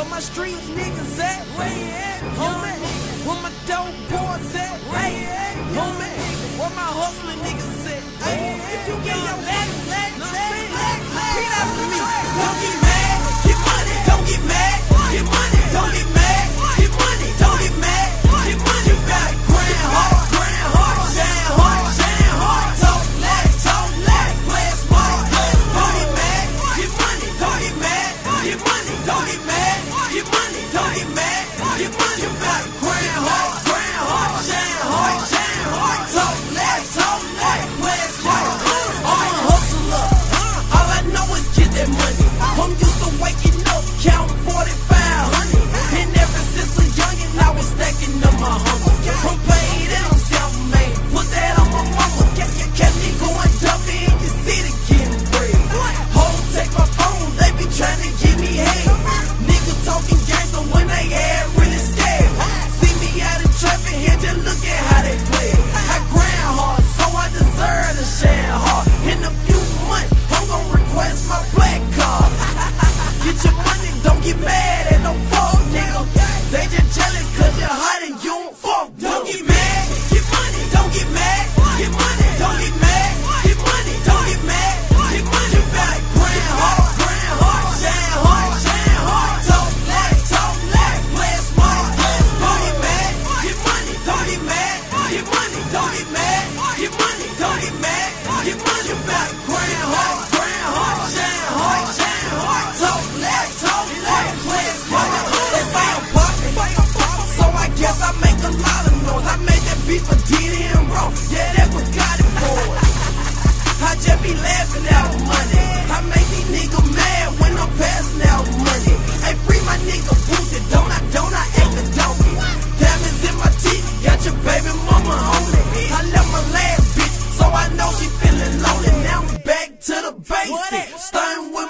Where my street niggas at? Where you at, homie? Where my dope boys at? Where you at, homie? Where my hustling niggas at? Hey, if you get your get mad at no fuck nigga. They just jealous cause your heart ain't the Harlem North. I made that beat for Diddy and Bro, Yeah, that Bugatti boy. I just be laughing out money. I make these niggas mad when I'm passing out money. Hey, free my nigga Boosie. Don't I, don't I act the donkey? Diamonds in my teeth. Got your baby mama on it. I left my last bitch, so I know she feeling lonely. Now I'm back to the basics. Starting with